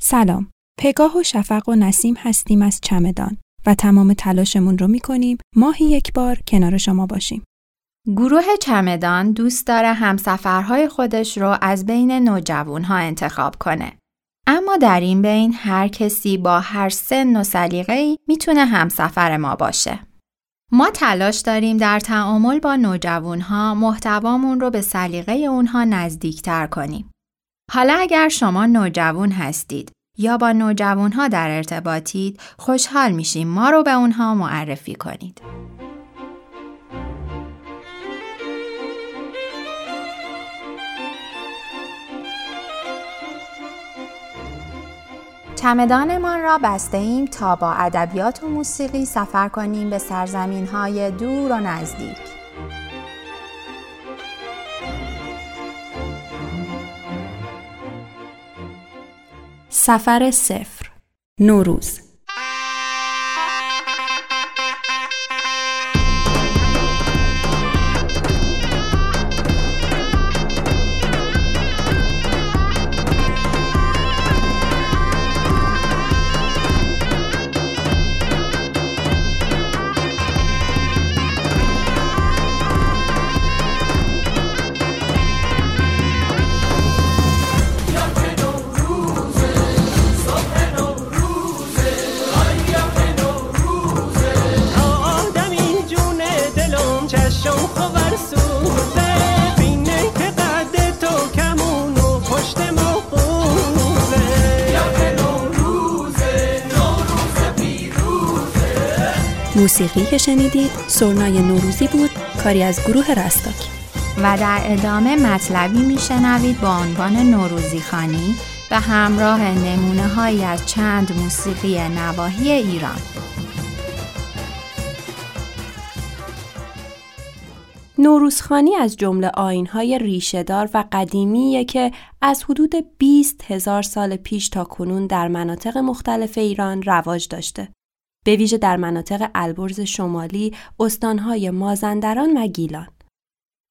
سلام. پگاه و شفق و نسیم هستیم از چمدان و تمام تلاشمون رو می‌کنیم ماهی یک بار کنار شما باشیم. گروه چمدان دوست داره همسفرهای خودش رو از بین نوجوانها انتخاب کنه. اما در این بین هر کسی با هر سن و سلیقه‌ای می‌تونه همسفر ما باشه. ما تلاش داریم در تعامل با نوجوانها محتوامون رو به سلیقه اونها نزدیکتر کنیم. حالا اگر شما نوجوان هستید یا با نوجوانها در ارتباطید خوشحال میشیم ما رو به اونها معرفی کنید. چمدانمان را بسته ایم تا با ادبیات و موسیقی سفر کنیم به سرزمین های دور و نزدیک. سفر صفر. نوروز. موسیقی که شنیدید. سرنای نوروزی بود. کاری از گروه رستاک. و در ادامه مطلبی میشنوید با عنوان نوروزی خانی به همراه نمونه هایی از چند موسیقی نواحی ایران. نوروزخانی از جمله آینهای ریشهدار و قدیمیه که از حدود 20 هزار سال پیش تا کنون در مناطق مختلف ایران رواج داشته. به ویژه در مناطق البرز شمالی، استانهای مازندران و گیلان.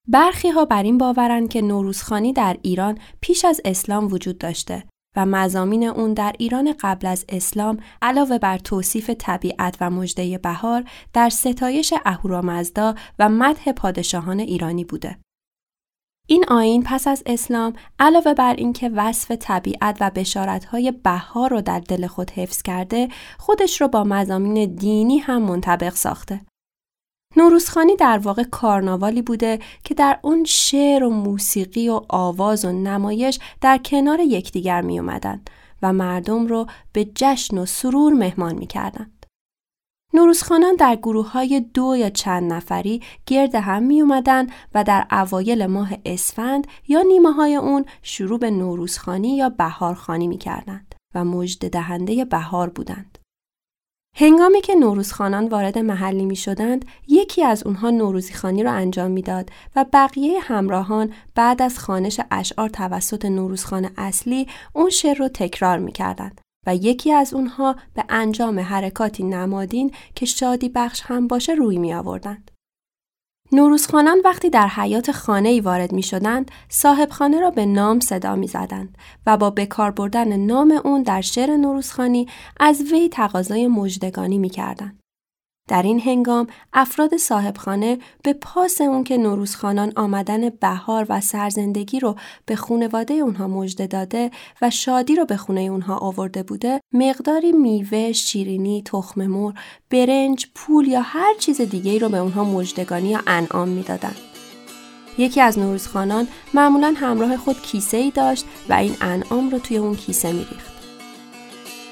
برخی ها بر این باورند که نوروزخانی در ایران پیش از اسلام وجود داشته و مزامین اون در ایران قبل از اسلام علاوه بر توصیف طبیعت و مژده بهار در ستایش اهورامزدا و مدح پادشاهان ایرانی بوده. این آین پس از اسلام علاوه بر اینکه وصف طبیعت و بشارتهای بهار رو در دل خود حفظ کرده، خودش رو با مزامین دینی هم منطبق ساخته. نوروزخانی در واقع کارناوالی بوده که در اون شعر و موسیقی و آواز و نمایش در کنار یکدیگر می اومدن و مردم رو به جشن و سرور مهمان می کردن. نوروزخانان در گروه های دو یا چند نفری گرد هم می اومدن و در اوایل ماه اسفند یا نیمه های اون شروع به نوروزخانی یا بهارخانی می کردند و مجد دهنده بهار بودند. هنگامی که نوروزخانان وارد محلی می شدند، یکی از اونها نوروزیخانی را انجام می‌داد و بقیه همراهان بعد از خانش اشعار توسط نوروزخان اصلی اون شعر رو تکرار می کردند و یکی از اونها به انجام حرکاتی نمادین که شادی بخش هم باشه روی می آوردند. نوروزخانان وقتی در حیات خانه ای وارد می شدند، صاحب خانه را به نام صدا می زدند و با بکار بردن نام اون در شعر نوروزخانی از وی تقاضای مجدگانی می کردند. در این هنگام افراد صاحبخانه به پاس اون که نوروزخانان آمدن بهار و سرزندگی رو به خونواده اونها مژده داده و شادی رو به خونه اونها آورده بوده مقداری میوه، شیرینی، تخم مرغ، برنج، پول یا هر چیز دیگه رو به اونها مژدگانی یا انعام می‌دادند. یکی از نوروزخانان معمولا همراه خود کیسه ای داشت و این انعام رو توی اون کیسه میریخت.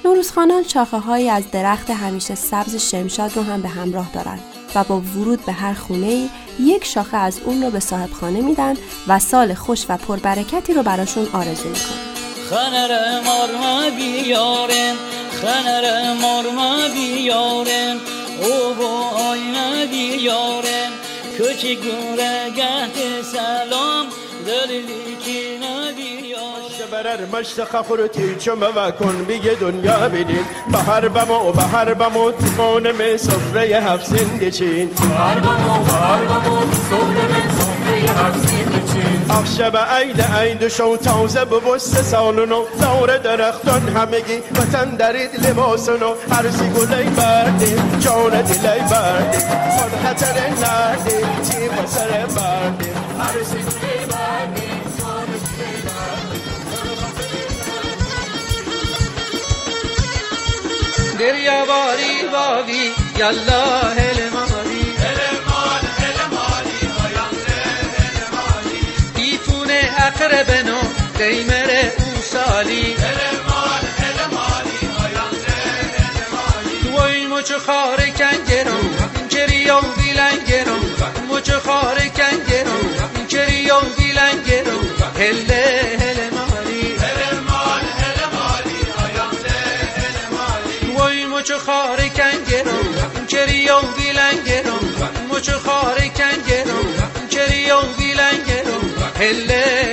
نوروزخانان شاخه هایی از درخت همیشه سبز شمشاد رو هم به همراه دارند و با ورود به هر خونه ای یک شاخه از اون رو به صاحب خانه میدن و سال خوش و پربرکتی رو براشون آرزو می‌کنن. خنر مارما بیارن خنر مارما بیارن او با آینه بیارن. کچی گوره گهت سلام دلیلی برر مشت خفر تیچو کن بیگه دنیا بینین. بهر بمو بهر بمو تخانم صفره هفت سین گچین بهر بمو بهر بمو صفره صفره هفت سین گچین شب عید عید شو تازه به بست سالونو دور درختان همگی وطن درید لباسونو هرسی گلی بردی جان دلی بردی. خود خطر نردی چی بسر بردی. دریا باری بابی یالله هل مالی اقربنو قیمر اوسالی. وای مچ خار کنگرو این کریو بیلنگرو مچ خار کنگرو این کریو بیلنگرو هله هله وای مچ خار کنگرو این کریو بیلنگرو مچ خار کنگرو کریو بیلنگرو هله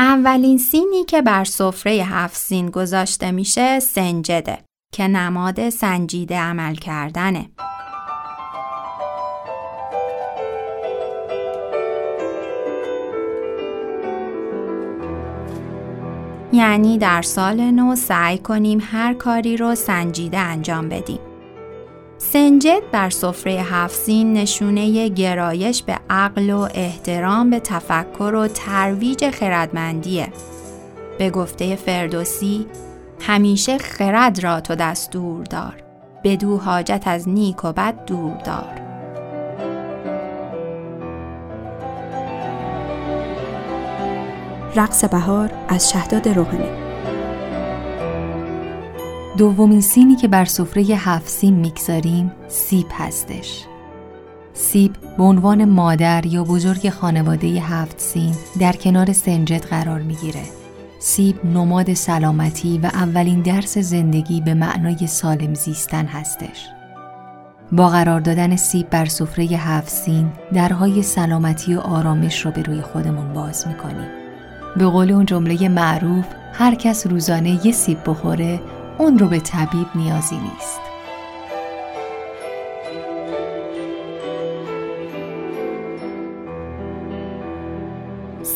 اولین سینی که بر سفره هفت سین گذاشته میشه سنجده که نماد سنجیده عمل کردنه. یعنی در سال نو سعی کنیم هر کاری رو سنجیده انجام بدیم. سنجد بر سفره هفسین نشونه گرایش به عقل و احترام به تفکر و ترویج خردمندیه. به گفته فردوسی همیشه خرد را تو دستور دار. بدو حاجت از نیک و بد دور دار. رقص بهار از شهداد روحانی. دومین سینی که بر سفره هفت سین می‌گذاریم سیب هستش. سیب به عنوان مادر یا بزرگ خانواده هفت سین در کنار سنجد قرار می‌گیره. سیب نماد سلامتی و اولین درس زندگی به معنای سالم زیستن هستش. با قرار دادن سیب بر سفره هفت سین درهای سلامتی و آرامش رو به روی خودمون باز می‌کنیم. به قول اون جمله معروف هر کس روزانه یه سیب بخوره اون رو به طبیب نیازی نیست.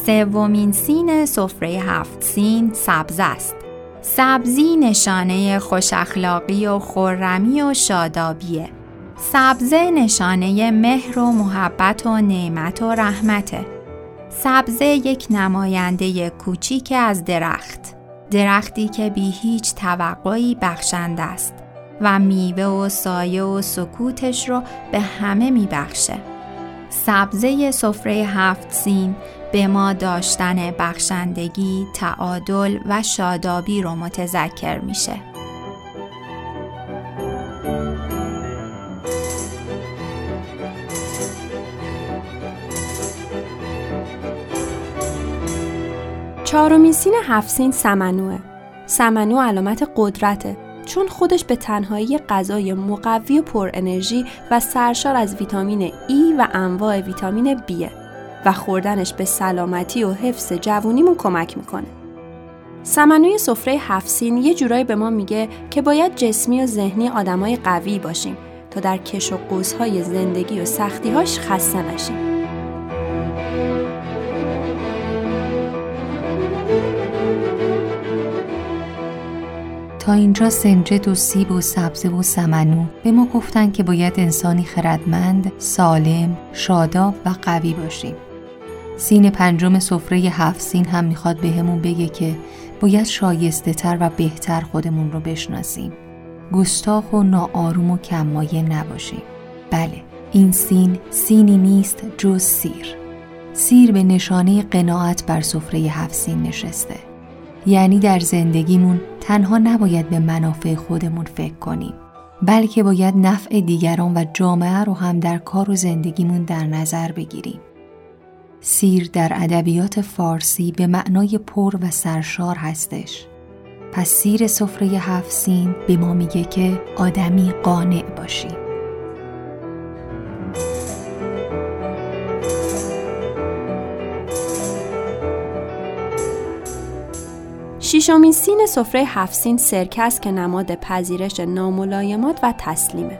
سومین سین سفره هفت سین سبز است. سبزی نشانه خوش اخلاقی و خرمی و شادابیه. سبزه نشانه مهر و محبت و نعمت و رحمته. سبزه یک نماینده کوچیک از درخت. درختی که بی هیچ توقعی بخشنده است و میوه و سایه و سکوتش رو به همه میبخشه. سبزه سفره هفت سین به ما داشتن بخشندگی، تعادل و شادابی رو متذکر میشه. چهارمین سین هفت سین سمنوه. سمنو علامت قدرته چون خودش به تنهایی غذای مقوی و پر انرژی و سرشار از ویتامین ای و انواع ویتامین بیه و خوردنش به سلامتی و حفظ جوونیمون کمک می‌کنه. سمنوی سفره هفت سین یه جورایی به ما میگه که باید جسمی و ذهنی آدمای قوی باشیم تا در کش و قوسهای زندگی و سختیهاش خسته نشیم. تا اینجا سنجد و سیب و سبزه و سمنو به ما گفتن که باید انسانی خردمند، سالم، شاداب و قوی باشیم. سین پنجم سفره هفت سین هم می‌خواد بهمون به بگه که باید شایسته تر و بهتر خودمون رو بشناسیم. گستاخ و ناآروم و کمایه نباشیم. بله، این سین سینی نیست جز سیر. سیر به نشانه قناعت بر سفره هفت سین نشسته. یعنی در زندگیمون تنها نباید به منافع خودمون فکر کنیم بلکه باید نفع دیگران و جامعه رو هم در کار و زندگیمون در نظر بگیریم. سیر در ادبیات فارسی به معنای پر و سرشار هستش. پس سیر سفره هفت سین به ما میگه که آدمی قانع باشیم. شیشمین سین سفره هفت سین سرکه است که نماد پذیرش ناملایمات و تسلیمه.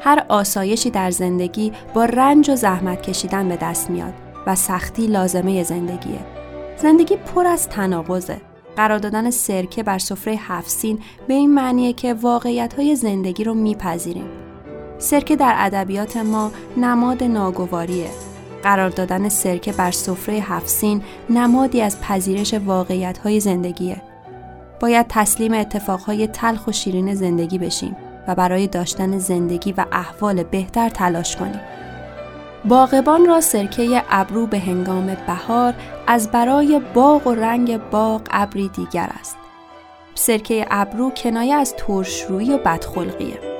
هر آسایشی در زندگی با رنج و زحمت کشیدن به دست میاد و سختی لازمه زندگیه. زندگی پر از تناقضه. قرار دادن سرکه بر سفره هفت سین به این معنیه که واقعیت های زندگی رو میپذیریم. سرکه در ادبیات ما نماد ناگواریه قرار دادن سرکه بر سفره هفسین نمادی از پذیرش واقعیت های زندگیه. باید تسلیم اتفاقهای تلخ و شیرین زندگی بشیم و برای داشتن زندگی و احوال بهتر تلاش کنیم. باغبان را سرکه ابرو به هنگام بهار از برای باغ و رنگ باغ ابری دیگر است. سرکه ابرو کنایه از ترشرویی و بدخلقیه.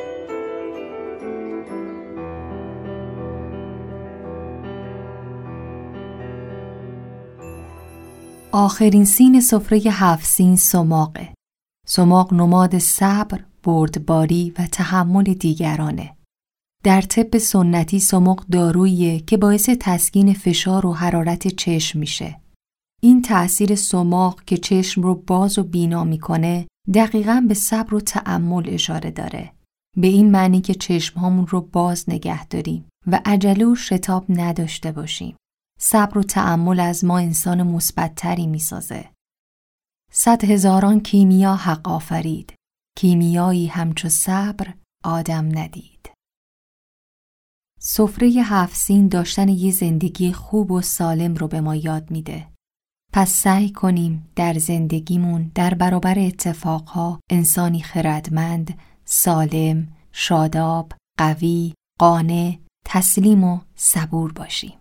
آخرین سین سفره هفت سین سماقه. سماق نماد صبر، بردباری و تحمل دیگرانه. در طب سنتی سماق داروییه که باعث تسکین فشار و حرارت چشم میشه. این تأثیر سماق که چشم رو باز و بینا می‌کنه دقیقا به صبر و تعمل اشاره داره. به این معنی که چشم رو باز نگه داریم و عجله و شتاب نداشته باشیم. صبر و تعمل از ما انسان مثبتتری می‌سازه. صد هزاران کیمیا حق آفرید. کیمیایی همچو صبر آدم ندید. سفره هفت سین داشتن یه زندگی خوب و سالم رو به ما یاد میده. پس سعی کنیم در زندگیمون در برابر اتفاقها انسانی خردمند، سالم، شاداب، قوی، قانع، تسلیم و صبور باشیم.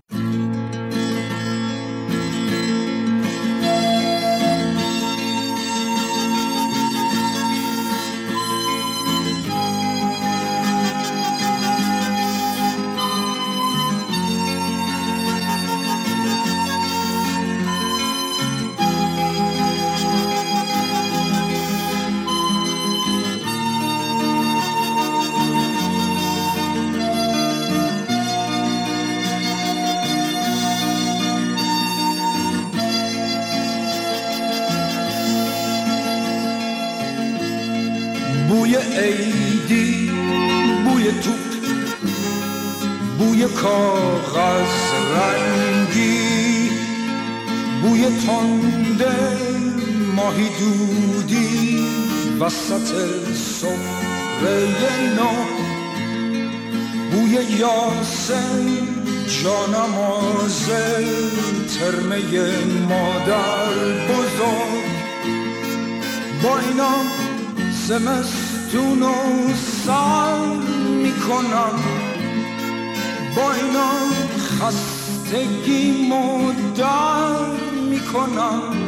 ماهی دودی وسط سفره نو بوی یاسم جانماز ترمه مادر بزرگ. با اینا زمستون و سر می‌کنم. با اینا خستگی مدر می‌کنم.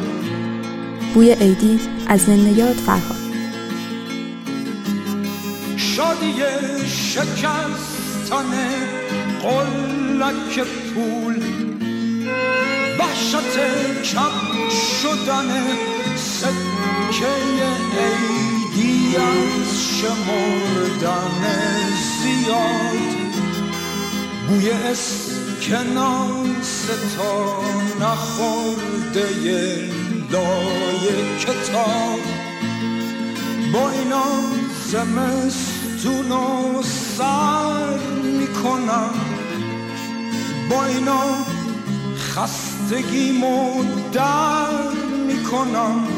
بوی عیدی از زنده یاد فرهاد. شادی شکستن قلک پول وحشت کم شدن سکه عید دی از شمردن زیاد. بوی اسکناس تا نخورده لای کتاب با اینا زمستون و سر می‌کنم. با اینا خستگی در می‌کنم.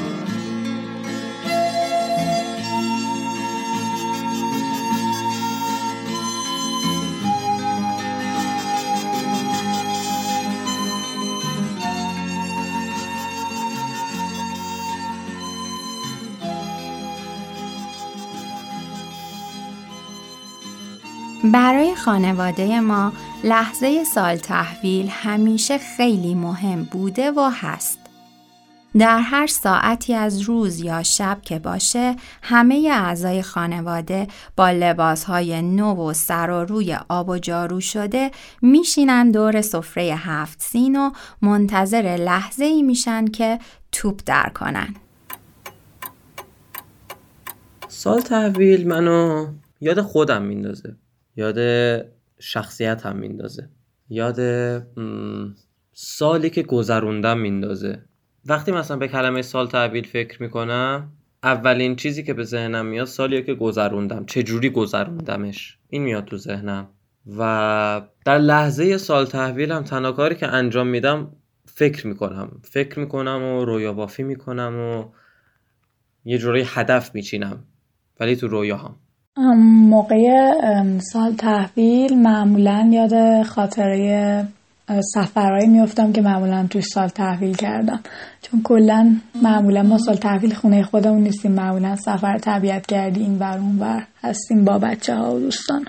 برای خانواده ما لحظه سال تحویل همیشه خیلی مهم بوده و هست. در هر ساعتی از روز یا شب که باشه همه اعضای خانواده با لباسهای نو و سر و روی آب و جارو شده میشینن دور سفره هفت سین و منتظر لحظه ای میشن که توپ در کنن. سال تحویل منو یاد خودم میندازه یاد شخصیت هم میندازه. یاد سالی که گذروندم میندازه. وقتی مثلا به کلمه سال تحویل فکر می‌کنم اولین چیزی که به ذهنم میاد سالیه که گذروندم. چجوری گذروندمش؟ این میاد تو ذهنم. و در لحظه سال تحویلم تنها کاری که انجام میدم فکر می‌کنم. فکر می‌کنم و رویا بافی می‌کنم و یه جوری هدف میچینم. ولی تو رویاهام. موقع سال تحویل معمولا یاد خاطره سفرهایی میفتم که معمولا توی سال تحویل کردم. چون کلا معمولا ما سال تحویل خونه خودمون نیستیم معمولا سفر طبیعت کردی این بر اون بر هستیم با بچه ها و دوستان.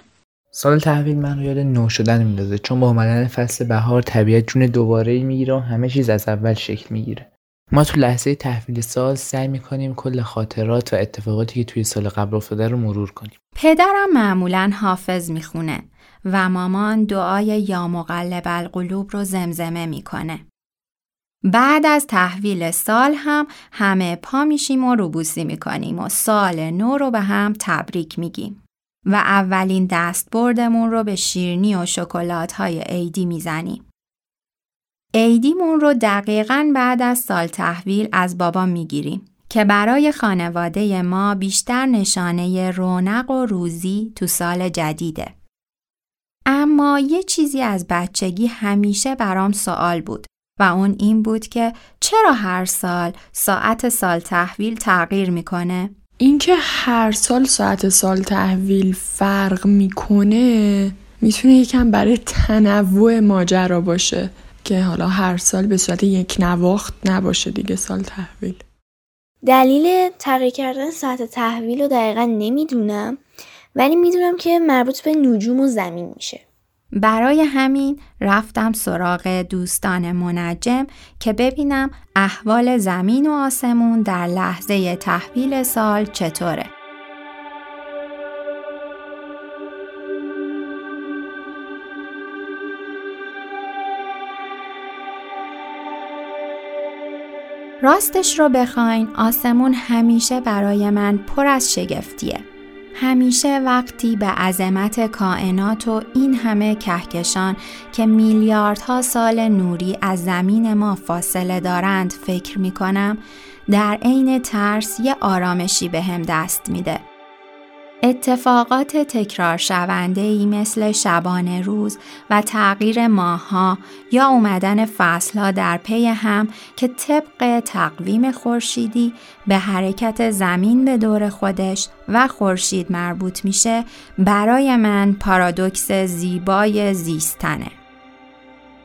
سال تحویل من رو یاد نو شدن میندازه چون با آمدن فصل بهار طبیعت جون دوباره می‌گیره و همه چیز از اول شکل می‌گیره. ما تو لحظه تحویل سال سعی می‌کنیم کل خاطرات و اتفاقاتی که توی سال قبل افتاده رو مرور کنیم پدرم معمولا حافظ می‌خونه و مامان دعای یا مقلب القلوب رو زمزمه می‌کنه. بعد از تحویل سال هم همه پا میشیم و روبوسی می‌کنیم و سال نو رو به هم تبریک میگیم. و اولین دست بردمون رو به شیرنی و شکلات های عیدی می‌زنیم. عیدیمون رو دقیقا بعد از سال تحویل از بابا می‌گیریم که برای خانواده ما بیشتر نشانه رونق و روزی تو سال جدیده. اما یه چیزی از بچگی همیشه برام سوال بود و اون این بود که چرا هر سال ساعت سال تحویل تغییر می‌کنه؟ اینکه هر سال ساعت سال تحویل فرق می‌کنه می‌تونه یکم برای تنوع ماجرا باشه که حالا هر سال به صورت یک نواخت نباشه دیگه سال تحویل دلیل تغییر کردن ساعت تحویل رو دقیقا نمی‌دونم ولی می‌دونم که مربوط به نجوم و زمین میشه برای همین رفتم سراغ دوستان منجم که ببینم احوال زمین و آسمون در لحظه تحویل سال چطوره. راستش رو بخواین آسمون همیشه برای من پر از شگفتیه. همیشه وقتی به عظمت کائنات و این همه کهکشان که میلیاردها سال نوری از زمین ما فاصله دارند فکر می کنم در عین ترس یه آرامشی به هم دست میده. اتفاقات تکرار شونده ای مثل شبانه روز و تغییر ماهها یا اومدن فصلها در پی هم که طبق تقویم خورشیدی به حرکت زمین به دور خودش و خورشید مربوط میشه برای من پارادوکس زیبای زیستنه.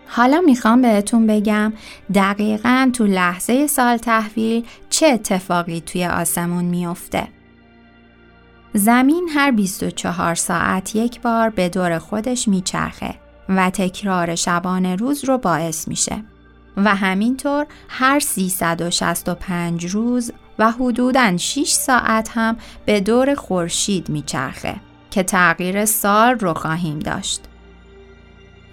حالا می‌خوام بهتون بگم دقیقا تو لحظه سال تحویل چه اتفاقی توی آسمون میافته. زمین هر 24 ساعت یک بار به دور خودش میچرخه و تکرار شبانه روز رو باعث میشه و همینطور هر 365 روز و حدوداً 6 ساعت هم به دور خورشید میچرخه که تغییر سال رو خواهیم داشت.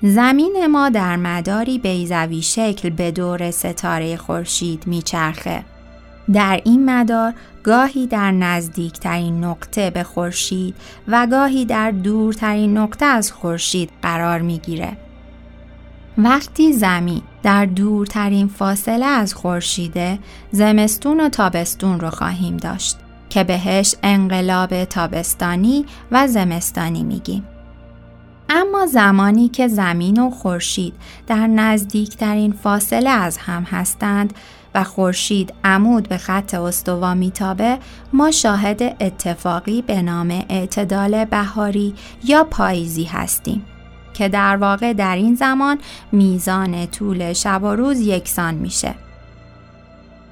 زمین ما در مداری بیزوی شکل به دور ستاره خورشید میچرخه در این مدار گاهی در نزدیکترین نقطه به خورشید و گاهی در دورترین نقطه از خورشید قرار می‌گیره. وقتی زمین در دورترین فاصله از خورشیده زمستون و تابستون رو خواهیم داشت که بهش انقلاب تابستانی و زمستانی میگیم. اما زمانی که زمین و خورشید در نزدیکترین فاصله از هم هستند و خورشید عمود به خط استوا میتابه ما شاهد اتفاقی به نام اعتدال بهاری یا پاییزی هستیم که در واقع در این زمان میزان طول شب و روز یکسان میشه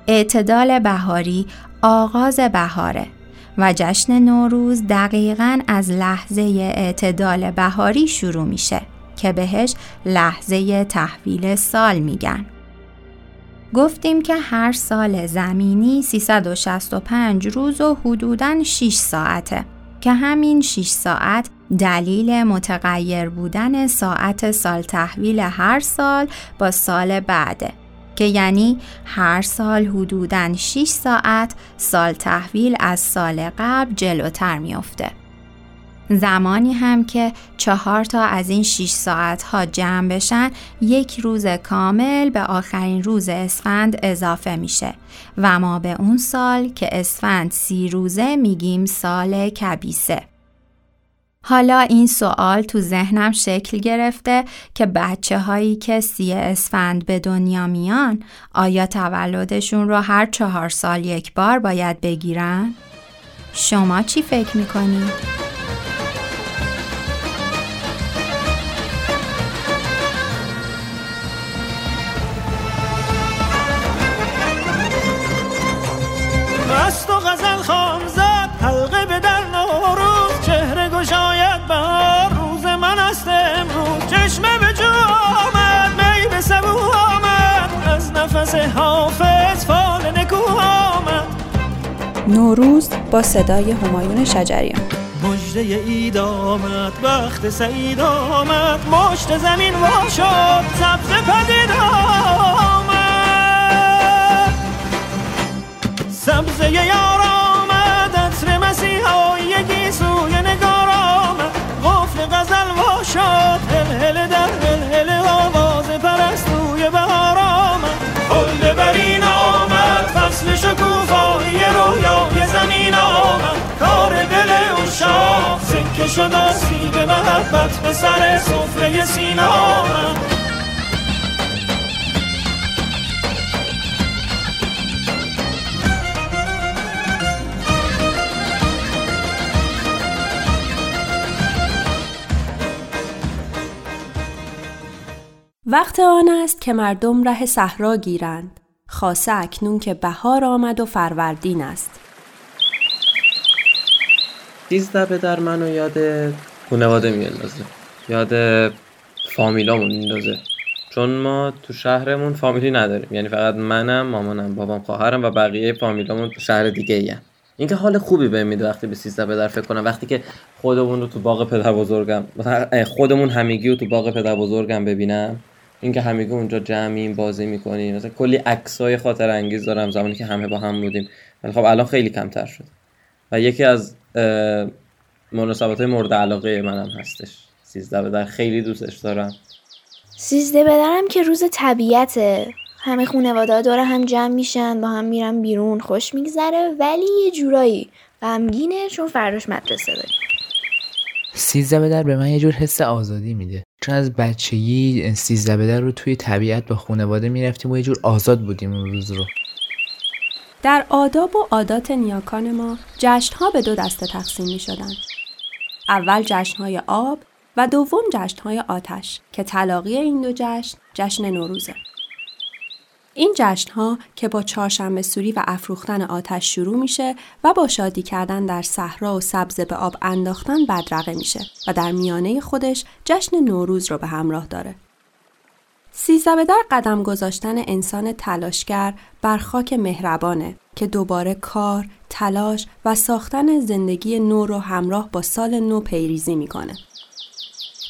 اعتدال بهاری آغاز بهاره و جشن نوروز دقیقا از لحظه اعتدال بهاری شروع میشه که بهش لحظه تحویل سال میگن. گفتیم که هر سال زمینی 365 روز و حدوداً 6 ساعته که همین 6 ساعت دلیل متغیر بودن ساعت سال تحویل هر سال با سال بعده که یعنی هر سال حدوداً 6 ساعت سال تحویل از سال قبل جلوتر میافته. زمانی هم که چهار تا از این 6 ساعت ها جمع بشن یک روز کامل به آخرین روز اسفند اضافه میشه و ما به اون سال که اسفند سی روزه میگیم سال کبیسه. حالا این سوال تو ذهنم شکل گرفته که بچه هایی که سی اسفند به دنیا میان آیا تولدشون رو هر چهار سال یک بار باید بگیرن؟ شما چی فکر می‌کنید؟ غزل خام زد حلقه به در نوروز چهره گشاید بهار روز من است امروز. چشمه به جو آمد می به سبو آمد. از نفس حافظ فال نکو آمد. نوروز با صدای همایون شجریان. مجده اید آمد وقت سعید آمد. مشت زمین وا شد سبز پدید آمد سبزه یار آمد عطر مسیحایی سوی نگار آمد. غفل غزل وا شد هل در هل آواز پرستوی بهار آمد. هل برین آمد فصل شکوفایی رویای زمین آمد. کار دل اشاق سکه شد آسیب محبت به سر سفره سینا آمد. وقت آن است که مردم ره صحرا گیرند. خاصه اکنون که بهار آمد و فروردین است. سیزده به در منو یاد خانواده میاندازه یاد فامیلامون میندازه چون ما تو شهرمون فامیلی نداریم. یعنی فقط منم مامانم بابام خواهرم و بقیه فامیلامون تو شهر دیگه این اینکه حال خوبی بهم میده وقتی به 13 به در فکر کنم. وقتی که خودمون رو تو باغ پدر بزرگم خودمون همگی رو تو باغ پدر بزرگم ببینم. اینکه همگی اونجا جمعیم بازی می‌کنیم. مثلا کلی عکسای خاطر انگیز دارم زمانی که همه با هم بودیم. ولی خب الان خیلی کمتر شد و یکی از مناسبات مورد علاقه منم هستش. سیزده به در خیلی دوستش دارم. سیزده بدرم که روز طبیعته. همه خانواده دور هم جمع میشن با هم میرن بیرون خوش میگذره. ولی یه جورایی غمگینه چون فرداش مدرسه داریم. سیزده به در به من یه جور حس آزادی میده. چون از بچگی سیزده به در رو توی طبیعت با خانواده می‌رفتیم و یه جور آزاد بودیم اون روز رو در آداب و عادات نیاکان ما جشنها به دو دسته تقسیم می شدن. اول جشنهای آب و دوم جشنهای آتش که تلاقی این دو جشن جشن نوروزه. این جشن ها که با چهارشنبه سوری و افروختن آتش شروع میشه و با شادی کردن در صحرا و سبز به آب انداختن بدرقه میشه و در میانه خودش جشن نوروز رو به همراه داره. سیزده در قدم گذاشتن انسان تلاشگر بر خاک مهربانه که دوباره کار، تلاش و ساختن زندگی نو رو همراه با سال نو پیریزی می‌کنه.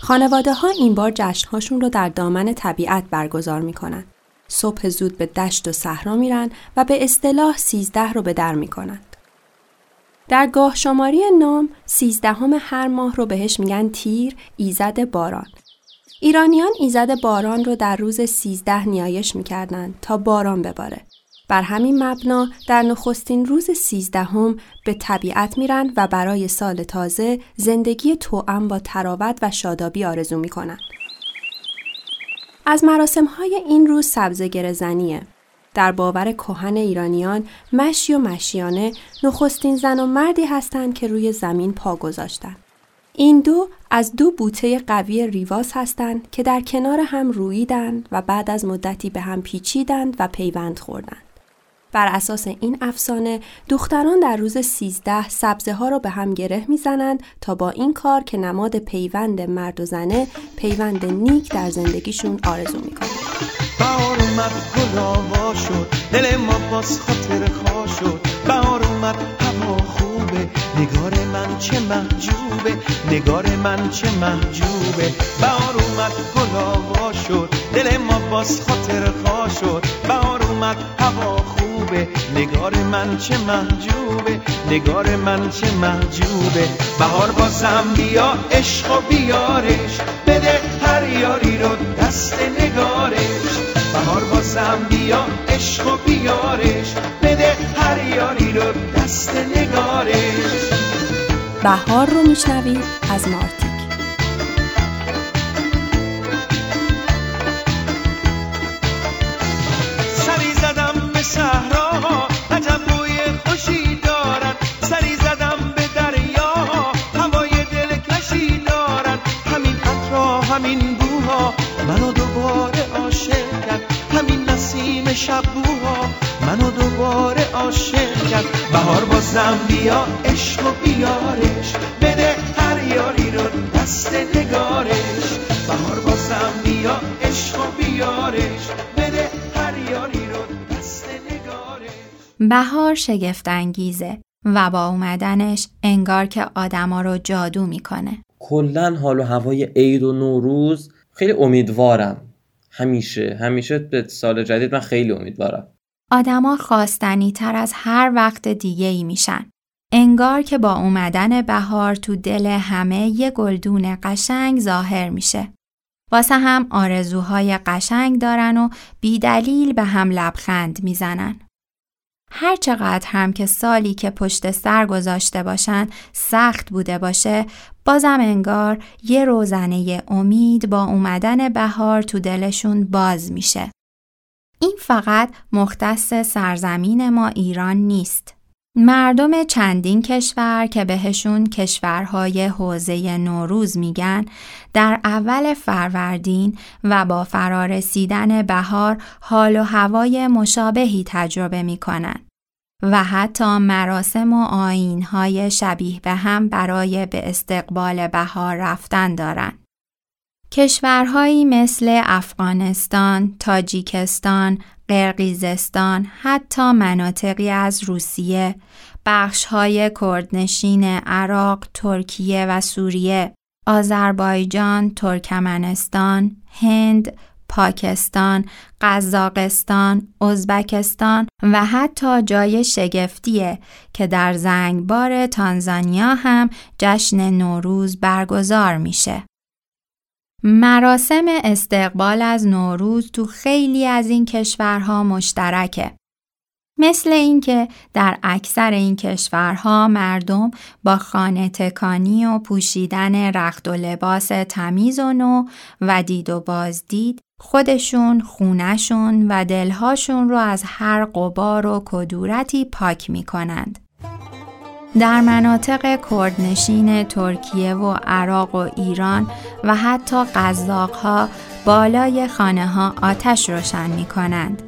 خانواده ها این بار جشنهاشون رو در دامن طبیعت برگزار می‌کنن صبح زود به دشت و صحرا میرن و به اصطلاح سیزده رو به در می‌کنند. در گاه شماری نام سیزدهم هر ماه رو بهش میگن تیر ایزد باران. ایرانیان ایزد باران رو در روز سیزده نیایش می‌کردند تا باران بباره. بر همین مبنا در نخستین روز سیزدهم به طبیعت میرن و برای سال تازه زندگی توأم با تراوت و شادابی آرزو می‌کنند. از مراسم های این روز سبزه زنیه. در باور کهن ایرانیان مشی و مشیانه نخستین زن و مردی هستند که روی زمین پا گذاشتند. این دو از دو بوته قوی ریواز هستند که در کنار هم رویدند و بعد از مدتی به هم پیچیدند و پیوند خوردند. بر اساس این افسانه دختران در روز سیزده سبزه ها را به هم گره می‌زنند تا با این کار که نماد پیوند مرد و زنه پیوند نیک در زندگیشون آرزو می‌کنند. بهار اومد گل شد دل ما باز خاطر خوا شد. بهار اومد هوا خوبه نگار من چه محجوبه نگار من چه محجوبه. بهار اومد گل شد دل ما باز خاطر خوا شد. بهار اومد هوا خوبه نگار من چه محجوبه. نگار من چه محجوبه. بهار بازم بیا عشق و بیارش. بده هر یاری رو دست نگارش. بهار بازم بیا عشق و بیارش. بده هر یاری رو دست نگارش. بهار رو میشنوید از مارتیک دوباره عاشق کرد. همین نسیم شبوها منو دوباره عاشق کرد. بهار بازم بیا عشق و بیارش. بده هر یاری رو دست نگارش. بهار بازم بیا عشق و بیارش. بده هر یاری رو دست نگارش. بهار شگفتانگیزه و با اومدنش انگار که آدما رو جادو می‌کنه. کلا حال و هوای عید و نوروز خیلی امیدوارم. همیشه همیشه به سال جدید من خیلی امیدوارم آدما خواستنی تر از هر وقت دیگه ای میشن. انگار که با اومدن بهار تو دل همه یه گلدون قشنگ ظاهر میشه. واسه هم آرزوهای قشنگ دارن و بیدلیل به هم لبخند می‌زنن. هر چقدر هم که سالی که پشت سر گذاشته باشن سخت بوده باشه بازم انگار یه روزنه امید با اومدن بهار تو دلشون باز میشه. این فقط مختص سرزمین ما ایران نیست. مردم چندین کشور که بهشون کشورهای حوزه نوروز میگن در اول فروردین و با فرارسیدن بهار حال و هوای مشابهی تجربه می‌کنن و حتی مراسم و آینهای شبیه به هم برای به استقبال بهار رفتن دارن. کشورهایی مثل افغانستان، تاجیکستان، قرقیزستان، حتی مناطقی از روسیه، بخشهای کردنشین عراق، ترکیه و سوریه، آذربایجان، ترکمنستان، هند، پاکستان، قزاقستان، ازبکستان و حتی جای شگفتیه که در زنگبار تانزانیا هم جشن نوروز برگزار میشه. مراسم استقبال از نوروز تو خیلی از این کشورها مشترکه. مثل اینکه در اکثر این کشورها مردم با خانه تکانی و پوشیدن رخت و لباس تمیز و نو و دید و بازدید خودشون، خونشون و دلهاشون رو از هر قبار و کدورتی پاک می کنند. در مناطق کردنشین ترکیه و عراق و ایران و حتی قزاقها بالای خانه ها آتش روشن می کنند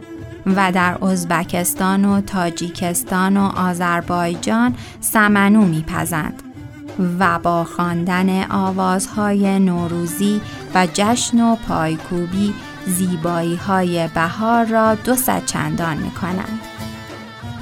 و در ازبکستان و تاجیکستان و آذربایجان سمنو میپزند و با خواندن آوازهای نوروزی و جشن و پایکوبی زیبایی های بهار را دو چندان می کنند.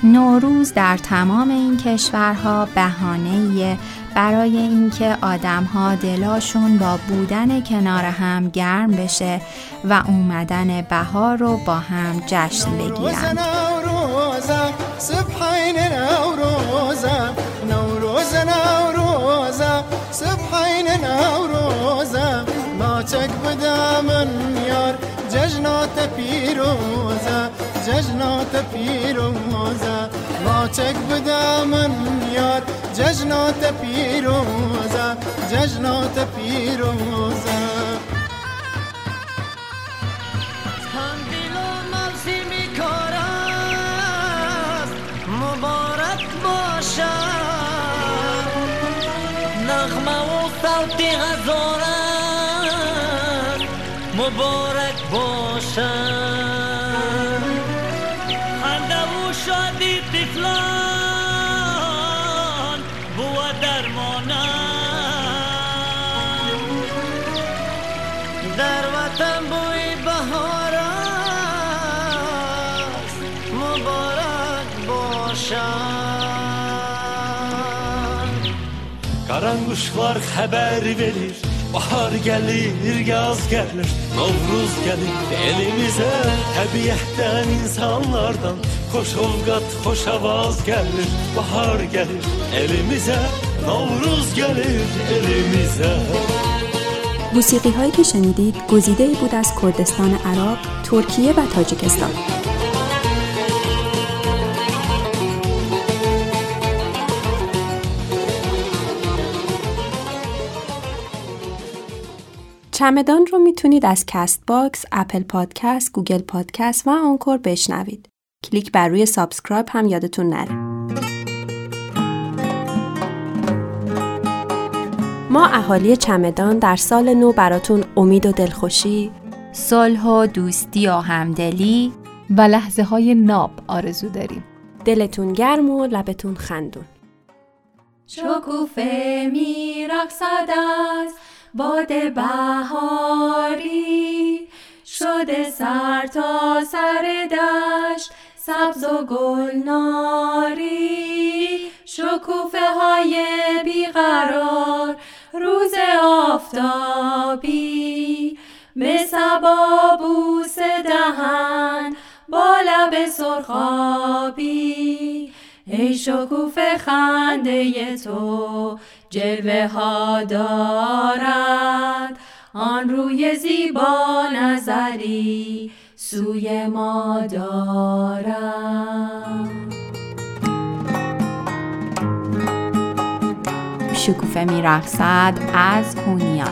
نوروز در تمام این کشورها بهانه برای اینکه آدمها دلاشون با بودن کنار هم گرم بشه و اومدن بهار رو با هم جشن بگیرن. ججنات پیروزه ججنات پیروزه ناچک بده من یار ججنات پیروزه ججنات پیروزه مبارک باشد نغمه و صوت غزارت مبارک باشد Qaranguşlar xəbər verir Bahar gəlir, yaz gəlir Novruz gəlir elimizə Təbiətdən, insanlardan Xoş ovqat, xoş avaz gəlir Bahar gəlir elimizə Navruz gəlir elimizə موسیقی هایی که شنیدید گزیده بود از کردستان عراق، ترکیه و تاجیکستان. چمدان رو می‌تونید از Castbox، Apple Podcast، Google Podcast و Anchor بشنوید. کلیک بر روی subscribe هم یادتون نره. ما اهالی چمدان در سال نو براتون امید و دلخوشی، صلح و دوستی و همدلی و لحظه های ناب آرزو داریم. دلتون گرم و لبتون خندون. شکوفه میرقصد از باد بهاری شده سر تا سر دشت سبز و گلناری شکوفه های بیقرار روز آفتابی به سبا بوس دهن با لب سرخابی. ای شکوفه خنده تو جلوه ها دارد. آن روی زیبا نظری سوی ما دارد. شکوفه میرقصد از هونیاک.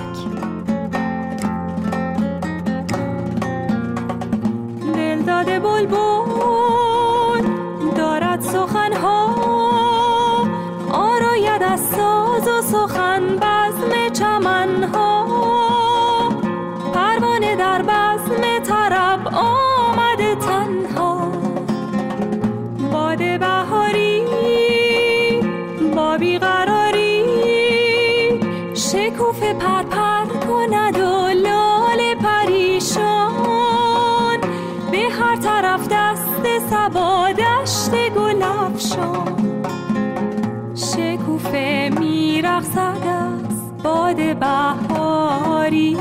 دلداد بلبل طرف دست سبا دشت گل افشان. شکوفه میرقصد از باد بهاری.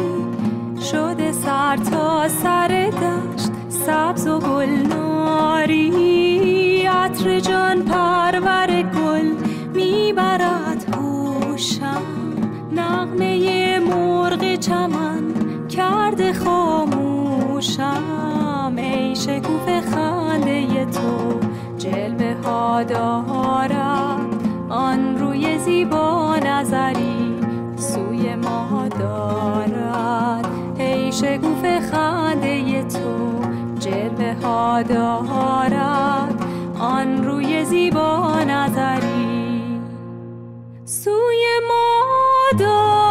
شده سر تا سر دشت سبز و گلناری. عطر جان پرور گل می‌برد هوشم. نغمه مرغ چمن کرده خاموشم. جام ای شکوفه خنده تو جلوه ها آن روی زیبا نظری سوی ما دارد ای شکوفه خنده تو جلوه ها دارد آن روی زیبا نظری سوی ما دارد